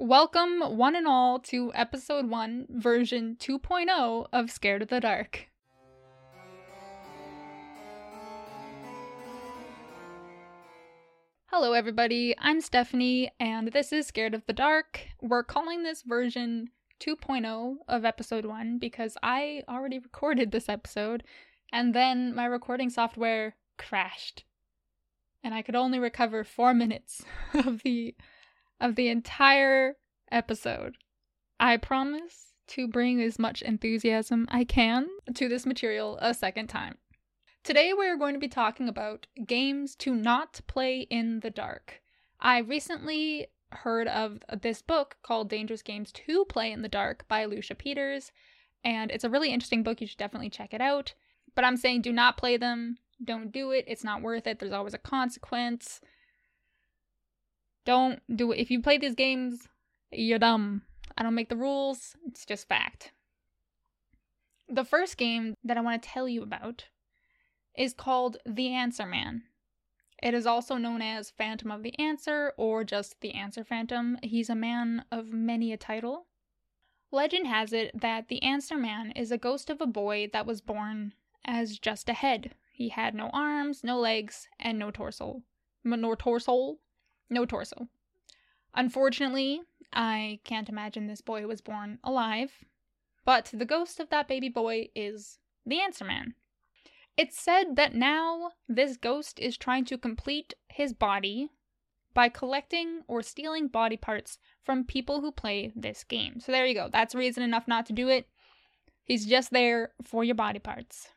Welcome, one and all, to episode 1, version 2.0 of Scared of the Dark. Hello, everybody. I'm Stephanie, and this is Scared of the Dark. We're calling this version 2.0 of episode 1 because I already recorded this episode, and then my recording software crashed. And I could only recover four minutes of the of the entire episode. I promise to bring as much enthusiasm I can to this material a second time. Today we are going to be talking about games to not play in the dark. I recently heard of this book called Dangerous Games to Play in the Dark by Lucia Peters, and it's a really interesting book. You should definitely check it out. But I'm saying do not play them. Don't do it. It's not worth it. There's always a consequence. Don't do it. If you play these games, you're dumb. I don't make the rules, it's just fact. The first game that I want to tell you about is called The Answer Man. It is also known as Phantom of the Answer or just The Answer Phantom. He's a man of many a title. Legend has it that the Answer Man is a ghost of a boy that was born as just a head. He had no arms, no legs, and no torso. Nor torso? No torso. Unfortunately, I can't imagine this boy was born alive, but the ghost of that baby boy is the Answer Man. It's said that now this ghost is trying to complete his body by collecting or stealing body parts from people who play this game. So there you go. That's reason enough not to do it. He's just there for your body parts.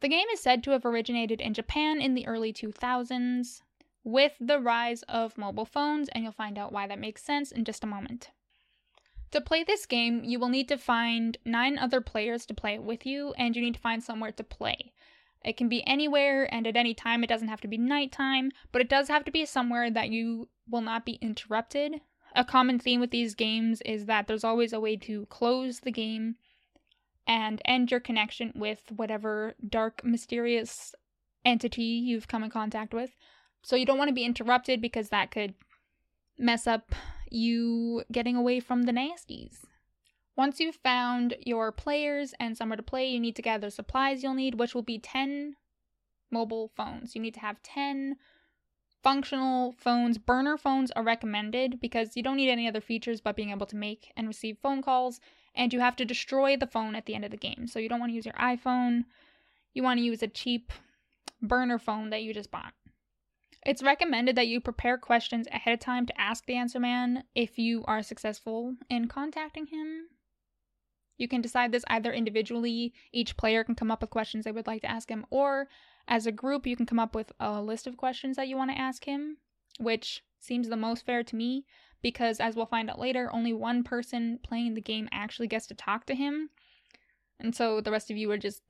The game is said to have originated in Japan in the early 2000s with the rise of mobile phones, and you'll find out why that makes sense in just a moment. To play this game, you will need to find nine other players to play it with you, and you need to find somewhere to play. It can be anywhere and at any time. It doesn't have to be nighttime, but it does have to be somewhere that you will not be interrupted. A common theme with these games is that there's always a way to close the game and end your connection with whatever dark, mysterious entity you've come in contact with. So you don't want to be interrupted because that could mess up you getting away from the nasties. Once you've found your players and somewhere to play, you need to gather supplies you'll need, which will be 10 mobile phones. You need to have 10 functional phones. Burner phones are recommended because you don't need any other features but being able to make and receive phone calls, and you have to destroy the phone at the end of the game. So you don't want to use your iPhone. You want to use a cheap burner phone that you just bought. It's recommended that you prepare questions ahead of time to ask the answer man if you are successful in contacting him. You can decide this either individually, each player can come up with questions they would like to ask him, or as a group, you can come up with a list of questions that you want to ask him, which seems the most fair to me because, as we'll find out later, only one person playing the game actually gets to talk to him. And so the rest of you are just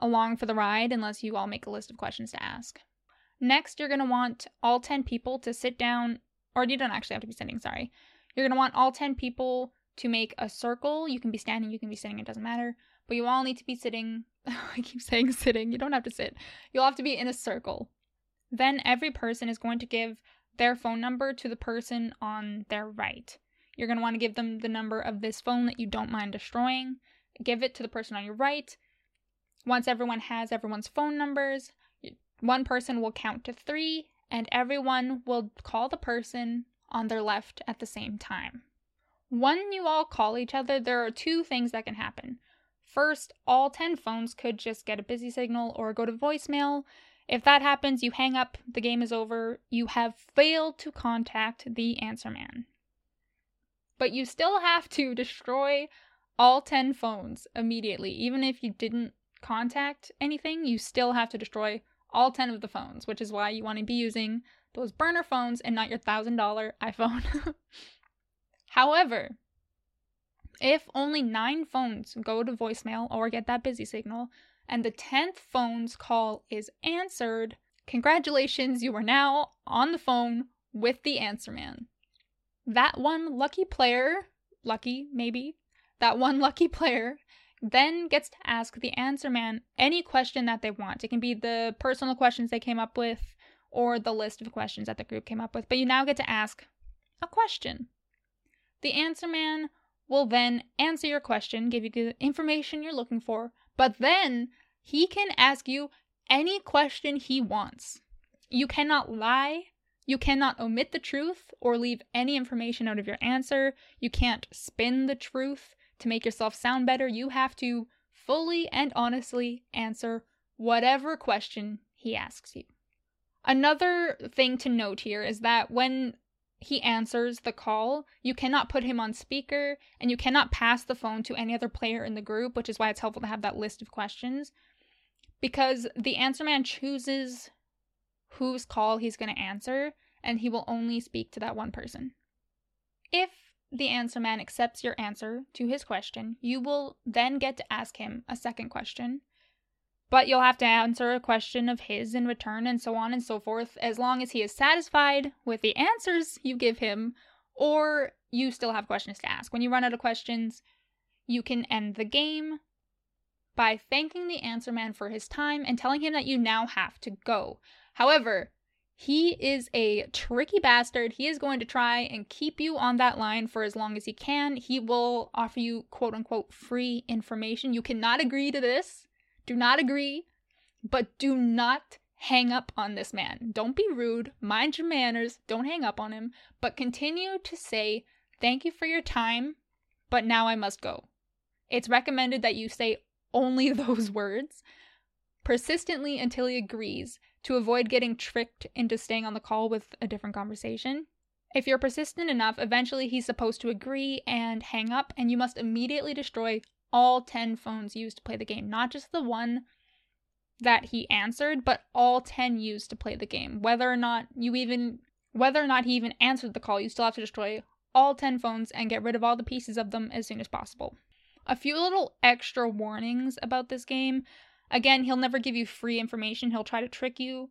along for the ride unless you all make a list of questions to ask. Next, you're going to want all 10 people to sit down, or you don't actually have to be sitting, sorry. You're going to want all 10 people to make a circle. You can be standing, you can be sitting, it doesn't matter. But you all need to be sitting. I keep saying sitting, you don't have to sit. You'll have to be in a circle. Then every person is going to give their phone number to the person on their right. You're going to want to give them the number of this phone that you don't mind destroying. Give it to the person on your right. Once everyone has everyone's phone numbers, one person will count to three, and everyone will call the person on their left at the same time. When you all call each other, there are two things that can happen. First, all 10 phones could just get a busy signal or go to voicemail. If that happens, you hang up, the game is over, you have failed to contact the answer man. But you still have to destroy all 10 phones immediately. Even if you didn't contact anything, you still have to destroy all 10 of the phones, which is why you want to be using those burner phones and not your $1,000 iPhone. However, if only nine phones go to voicemail or get that busy signal, and the 10th phone's call is answered, congratulations, you are now on the phone with the answer man. That one lucky player, lucky maybe, that one lucky player then gets to ask the answer man any question that they want. It can be the personal questions they came up with or the list of questions that the group came up with, but you now get to ask a question. The answer man will then answer your question, give you the information you're looking for, but then he can ask you any question he wants. You cannot lie. You cannot omit the truth or leave any information out of your answer. You can't spin the truth to make yourself sound better. You have to fully and honestly answer whatever question he asks you. Another thing to note here is that when he answers the call, you cannot put him on speaker and you cannot pass the phone to any other player in the group, which is why it's helpful to have that list of questions. Because the answer man chooses whose call he's going to answer and he will only speak to that one person. If the answer man accepts your answer to his question, you will then get to ask him a second question but you'll have to answer a question of his in return, and so on and so forth, as long as he is satisfied with the answers you give him, or you still have questions to ask. When you run out of questions, you can end the game by thanking the answer man for his time and telling him that you now have to go. However, he is a tricky bastard. He is going to try and keep you on that line for as long as he can. He will offer you quote unquote free information. You cannot agree to this do not agree, but do not hang up on this man. Don't be rude, mind your manners, don't hang up on him, but continue to say, Thank you for your time, but now I must go. It's recommended that you say only those words persistently until he agrees to avoid getting tricked into staying on the call with a different conversation. If you're persistent enough, eventually he's supposed to agree and hang up, and you must immediately destroy all 10 phones used to play the game, not just the one that he answered, but all 10 used to play the game. Whether or not you even whether or not he even answered the call, you still have to destroy all 10 phones and get rid of all the pieces of them as soon as possible. A few little extra warnings about this game. Again, he'll never give you free information. He'll try to trick you,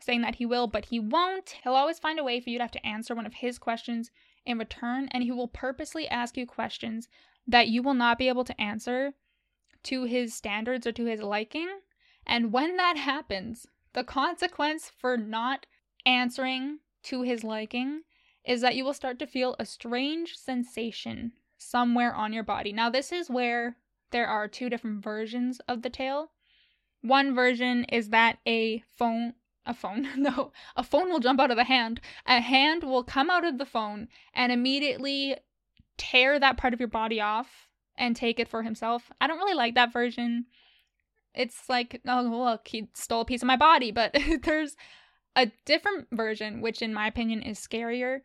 saying that he will, but he won't. He'll always find a way for you to have to answer one of his questions in return, and he will purposely ask you questions that you will not be able to answer to his standards or to his liking. And when that happens, the consequence for not answering to his liking is that you will start to feel a strange sensation somewhere on your body. Now, this is where there are two different versions of the tale. One version is that a phone, a phone, no, a phone will jump out of the hand. A hand will come out of the phone and immediately tear that part of your body off and take it for himself. I don't really like that version. It's like, oh, look, he stole a piece of my body, but there's a different version, which in my opinion is scarier.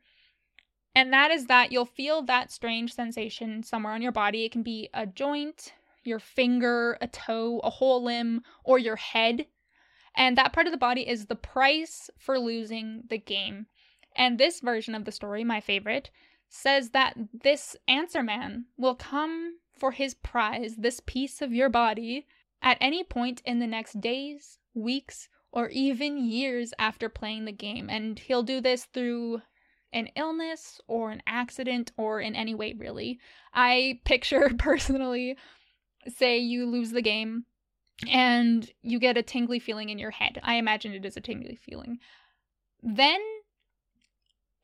And that is that you'll feel that strange sensation somewhere on your body. It can be a joint, your finger, a toe, a whole limb, or your head. And that part of the body is the price for losing the game. And this version of the story, my favorite, says that this answer man will come for his prize, this piece of your body, at any point in the next days, weeks, or even years after playing the game. And he'll do this through an illness or an accident or in any way, really. I picture personally, say you lose the game and you get a tingly feeling in your head. I imagine it is a tingly feeling. Then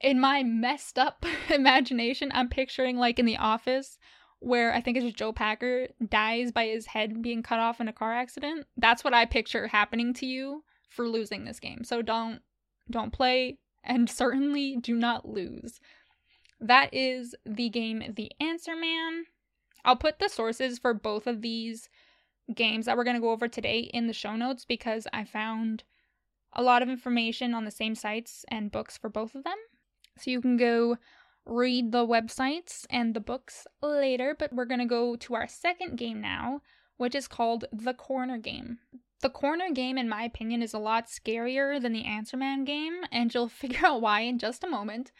in my messed up imagination, I'm picturing like in the office where I think it's Joe Packer dies by his head being cut off in a car accident. That's what I picture happening to you for losing this game. So don't don't play and certainly do not lose. That is the game The Answer Man. I'll put the sources for both of these games that we're going to go over today in the show notes because I found a lot of information on the same sites and books for both of them. So you can go read the websites and the books later, but we're going to go to our second game now, which is called The Corner Game. The Corner Game, in my opinion, is a lot scarier than the Answer Man game, and you'll figure out why in just a moment.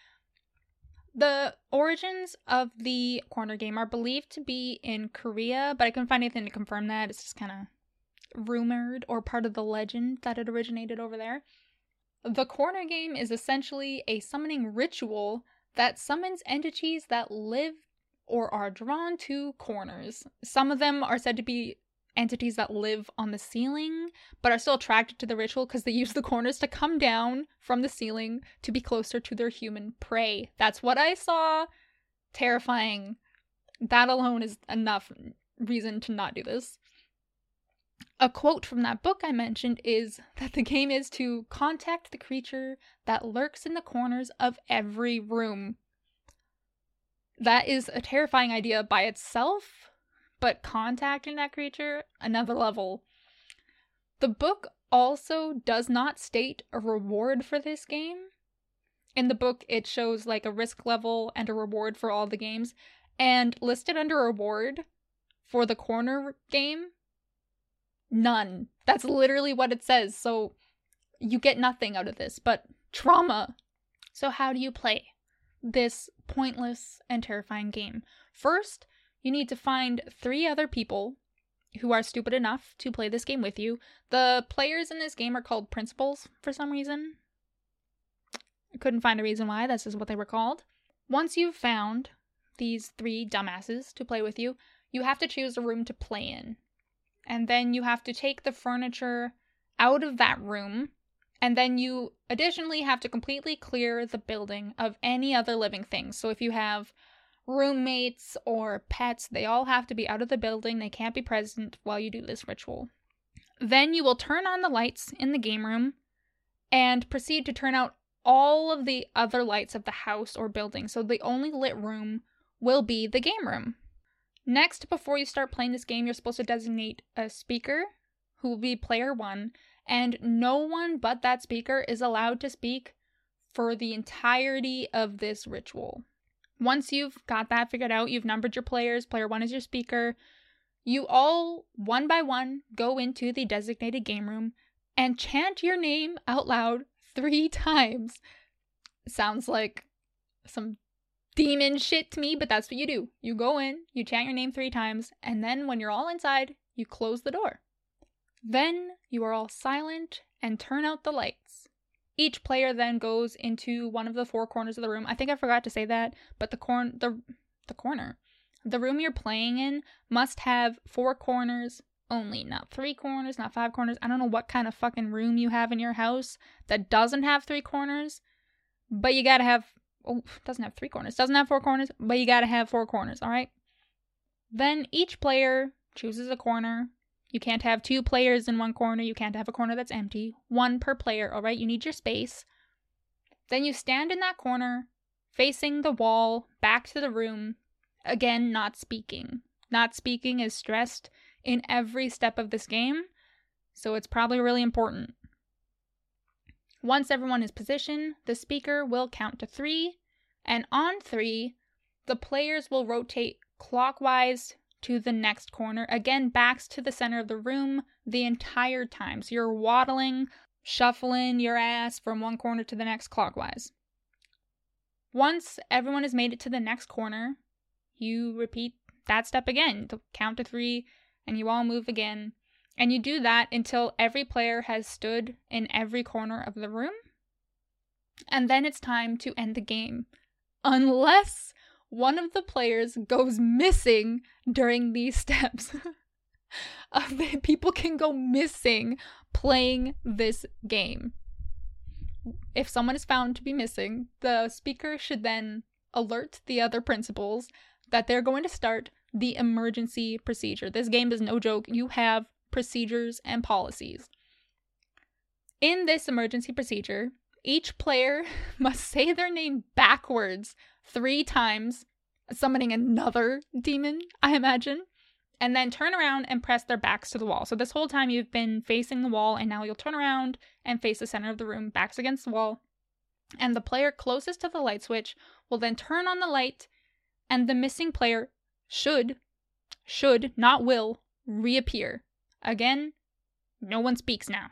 The origins of the Corner Game are believed to be in Korea, but I couldn't find anything to confirm that. It's just kind of rumored or part of the legend that it originated over there. The corner game is essentially a summoning ritual that summons entities that live or are drawn to corners. Some of them are said to be entities that live on the ceiling but are still attracted to the ritual because they use the corners to come down from the ceiling to be closer to their human prey. That's what I saw terrifying. That alone is enough reason to not do this. A quote from that book I mentioned is that the game is to contact the creature that lurks in the corners of every room. That is a terrifying idea by itself, but contacting that creature, another level. The book also does not state a reward for this game. In the book, it shows like a risk level and a reward for all the games. And listed under reward for the corner game, none. That's literally what it says. So you get nothing out of this, but trauma. So, how do you play this pointless and terrifying game? First, you need to find three other people who are stupid enough to play this game with you. The players in this game are called principals for some reason. I couldn't find a reason why, that's just what they were called. Once you've found these three dumbasses to play with you, you have to choose a room to play in. And then you have to take the furniture out of that room. And then you additionally have to completely clear the building of any other living things. So if you have roommates or pets, they all have to be out of the building. They can't be present while you do this ritual. Then you will turn on the lights in the game room and proceed to turn out all of the other lights of the house or building. So the only lit room will be the game room. Next, before you start playing this game, you're supposed to designate a speaker who will be player one, and no one but that speaker is allowed to speak for the entirety of this ritual. Once you've got that figured out, you've numbered your players, player one is your speaker, you all, one by one, go into the designated game room and chant your name out loud three times. Sounds like some demon shit to me, but that's what you do. You go in, you chant your name three times, and then when you're all inside, you close the door. Then you are all silent and turn out the lights. Each player then goes into one of the four corners of the room. I think I forgot to say that, but the corn the the corner. The room you're playing in must have four corners only, not three corners, not five corners. I don't know what kind of fucking room you have in your house that doesn't have three corners, but you gotta have. Oh, doesn't have three corners. Doesn't have four corners, but you gotta have four corners, alright? Then each player chooses a corner you can't have two players in one corner. You can't have a corner that's empty. One per player, all right? You need your space. Then you stand in that corner, facing the wall, back to the room. Again, not speaking. Not speaking is stressed in every step of this game, so it's probably really important. Once everyone is positioned, the speaker will count to three, and on three, the players will rotate clockwise to the next corner. Again, backs to the center of the room the entire time. So you're waddling, shuffling your ass from one corner to the next clockwise. Once everyone has made it to the next corner, you repeat that step again. To count to three, and you all move again. And you do that until every player has stood in every corner of the room. And then it's time to end the game. Unless one of the players goes missing during these steps. uh, people can go missing playing this game. If someone is found to be missing, the speaker should then alert the other principals that they're going to start the emergency procedure. This game is no joke. You have procedures and policies. In this emergency procedure, each player must say their name backwards three times, summoning another demon, I imagine, and then turn around and press their backs to the wall. So this whole time you've been facing the wall, and now you'll turn around and face the center of the room, backs against the wall. And the player closest to the light switch will then turn on the light, and the missing player should, should, not will, reappear. Again, no one speaks now.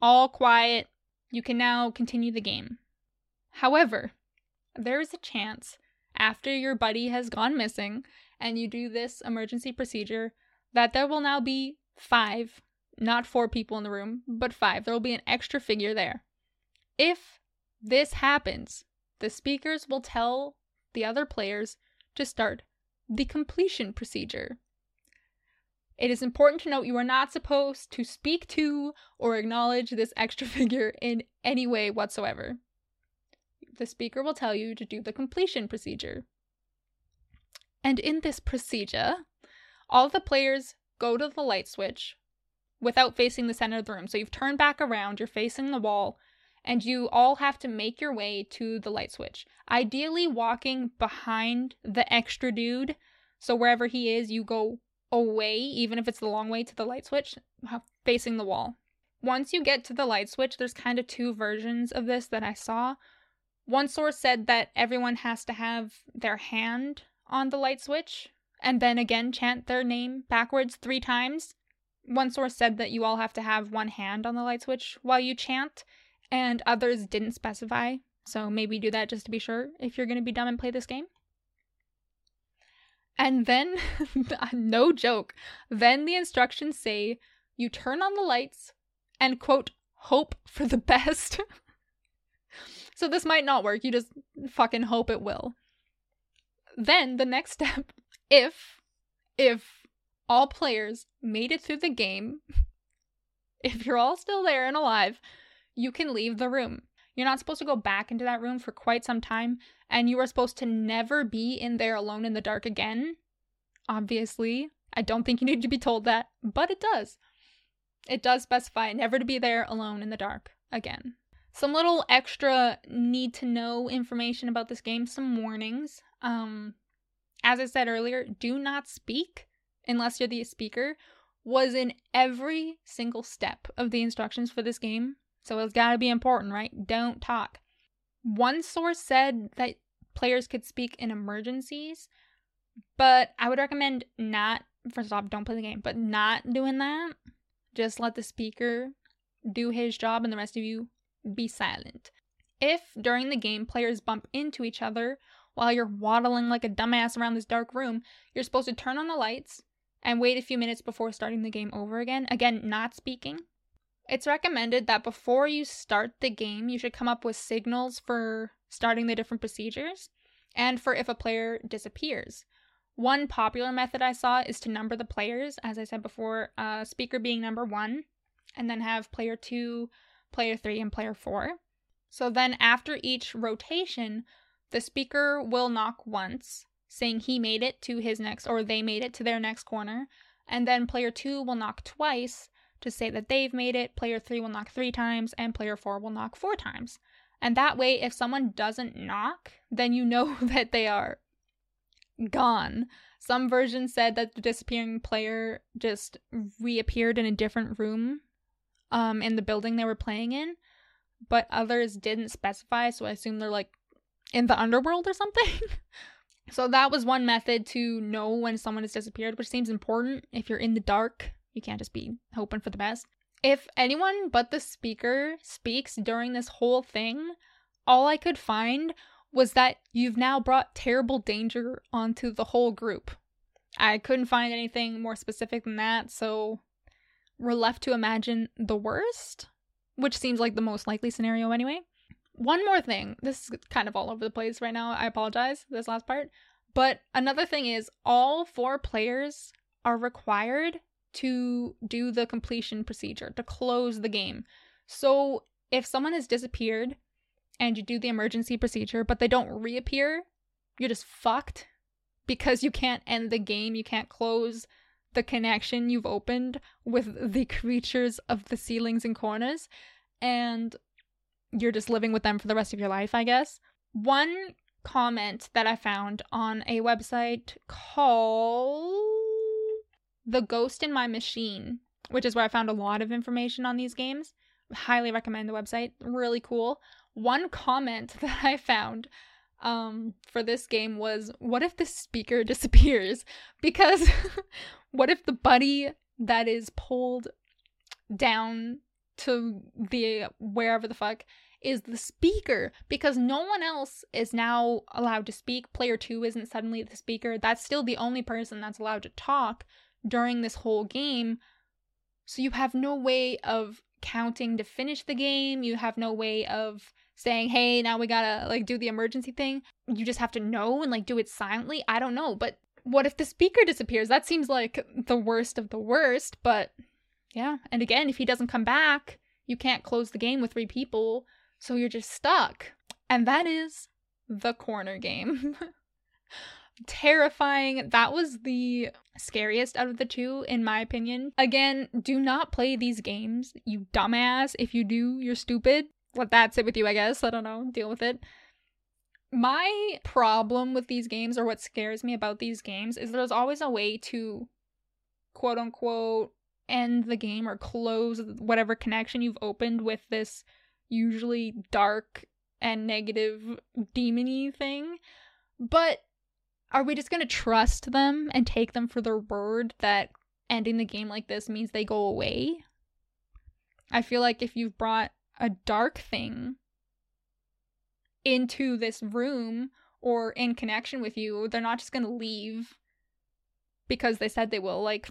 All quiet. You can now continue the game. However, there is a chance after your buddy has gone missing and you do this emergency procedure that there will now be five, not four people in the room, but five. There will be an extra figure there. If this happens, the speakers will tell the other players to start the completion procedure. It is important to note you are not supposed to speak to or acknowledge this extra figure in any way whatsoever the speaker will tell you to do the completion procedure. And in this procedure, all the players go to the light switch without facing the center of the room. So you've turned back around, you're facing the wall, and you all have to make your way to the light switch. Ideally, walking behind the extra dude. So wherever he is, you go away, even if it's the long way to the light switch, facing the wall. Once you get to the light switch, there's kind of two versions of this that I saw. One source said that everyone has to have their hand on the light switch and then again chant their name backwards three times. One source said that you all have to have one hand on the light switch while you chant, and others didn't specify. So maybe do that just to be sure if you're going to be dumb and play this game. And then, no joke, then the instructions say you turn on the lights and quote, hope for the best. so this might not work. You just fucking hope it will. Then the next step, if, if all players made it through the game, if you're all still there and alive, you can leave the room. You're not supposed to go back into that room for quite some time, and you are supposed to never be in there alone in the dark again. Obviously, I don't think you need to be told that, but it does. It does specify never to be there alone in the dark again. Some little extra need to know information about this game, some warnings. Um, as I said earlier, do not speak unless you're the speaker, was in every single step of the instructions for this game. So it's got to be important, right? Don't talk. One source said that players could speak in emergencies, but I would recommend not, first off, don't play the game, but not doing that. Just let the speaker do his job and the rest of you be silent. If during the game players bump into each other while you're waddling like a dumbass around this dark room, you're supposed to turn on the lights and wait a few minutes before starting the game over again. Again, not speaking. It's recommended that before you start the game, you should come up with signals for starting the different procedures and for if a player disappears. One popular method I saw is to number the players, as I said before, uh, speaker being number one, and then have player two, player three, and player four. So then after each rotation, the speaker will knock once, saying he made it to his next, or they made it to their next corner. And then player two will knock twice to say that they've made it. Player three will knock three times, and player four will knock four times. And that way, if someone doesn't knock, then you know that they are gone. Some versions said that the disappearing player just reappeared in a different room um, in the building they were playing in, but others didn't specify, so I assume they're like in the underworld or something. So that was one method to know when someone has disappeared, which seems important. If you're in the dark, you can't just be hoping for the best. If anyone but the speaker speaks during this whole thing, all I could find was that you've now brought terrible danger onto the whole group. I couldn't find anything more specific than that, so we're left to imagine the worst, which seems like the most likely scenario anyway. One more thing. This is kind of all over the place right now. I apologize, this last part. But another thing is, all four players are required to do the completion procedure, to close the game. So if someone has disappeared and you do the emergency procedure, but they don't reappear, you're just fucked because you can't end the game, you can't close the connection you've opened with the creatures of the ceilings and corners. And you're just living with them for the rest of your life, I guess. One comment that I found on a website called The Ghost in My Machine, which is where I found a lot of information on these games. Highly recommend the website. Really cool. One comment that I found um, for this game was what if the speaker disappears? Because what if the buddy that is pulled down to the wherever the fuck is the speaker because no one else is now allowed to speak. Player 2 isn't suddenly the speaker. That's still the only person that's allowed to talk during this whole game. So you have no way of counting to finish the game. You have no way of saying, "Hey, now we got to like do the emergency thing." You just have to know and like do it silently. I don't know, but what if the speaker disappears? That seems like the worst of the worst, but yeah. And again, if he doesn't come back, you can't close the game with three people. So you're just stuck. And that is the corner game. terrifying. That was the scariest out of the two, in my opinion. Again, do not play these games, you dumbass. If you do, you're stupid. Let that sit with you, I guess. I don't know. Deal with it. My problem with these games, or what scares me about these games, is there's always a way to quote unquote end the game or close whatever connection you've opened with this usually dark and negative demony thing. But are we just going to trust them and take them for their word that ending the game like this means they go away? I feel like if you've brought a dark thing into this room or in connection with you, they're not just going to leave because they said they will. Like,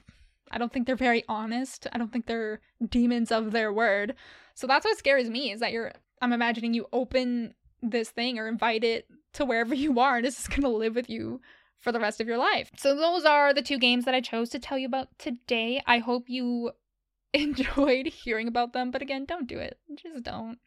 I don't think they're very honest. I don't think they're demons of their word. So that's what scares me is that you're I'm imagining you open this thing or invite it to wherever you are and it's just going to live with you for the rest of your life. So those are the two games that I chose to tell you about today. I hope you enjoyed hearing about them, but again, don't do it. Just don't.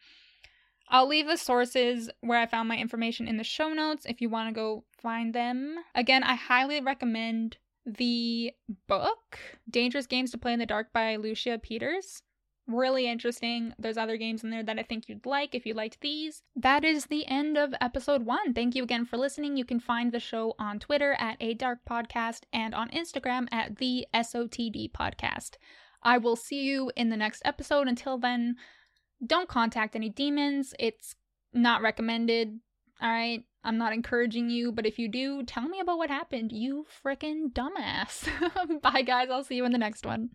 I'll leave the sources where I found my information in the show notes if you want to go find them. Again, I highly recommend the book Dangerous Games to Play in the Dark by Lucia Peters really interesting. There's other games in there that I think you'd like if you liked these. That is the end of episode one. Thank you again for listening. You can find the show on Twitter at A Dark Podcast and on Instagram at the SOTD Podcast. I will see you in the next episode. Until then, don't contact any demons. It's not recommended. All right. I'm not encouraging you, but if you do, tell me about what happened. You freaking dumbass. Bye, guys. I'll see you in the next one.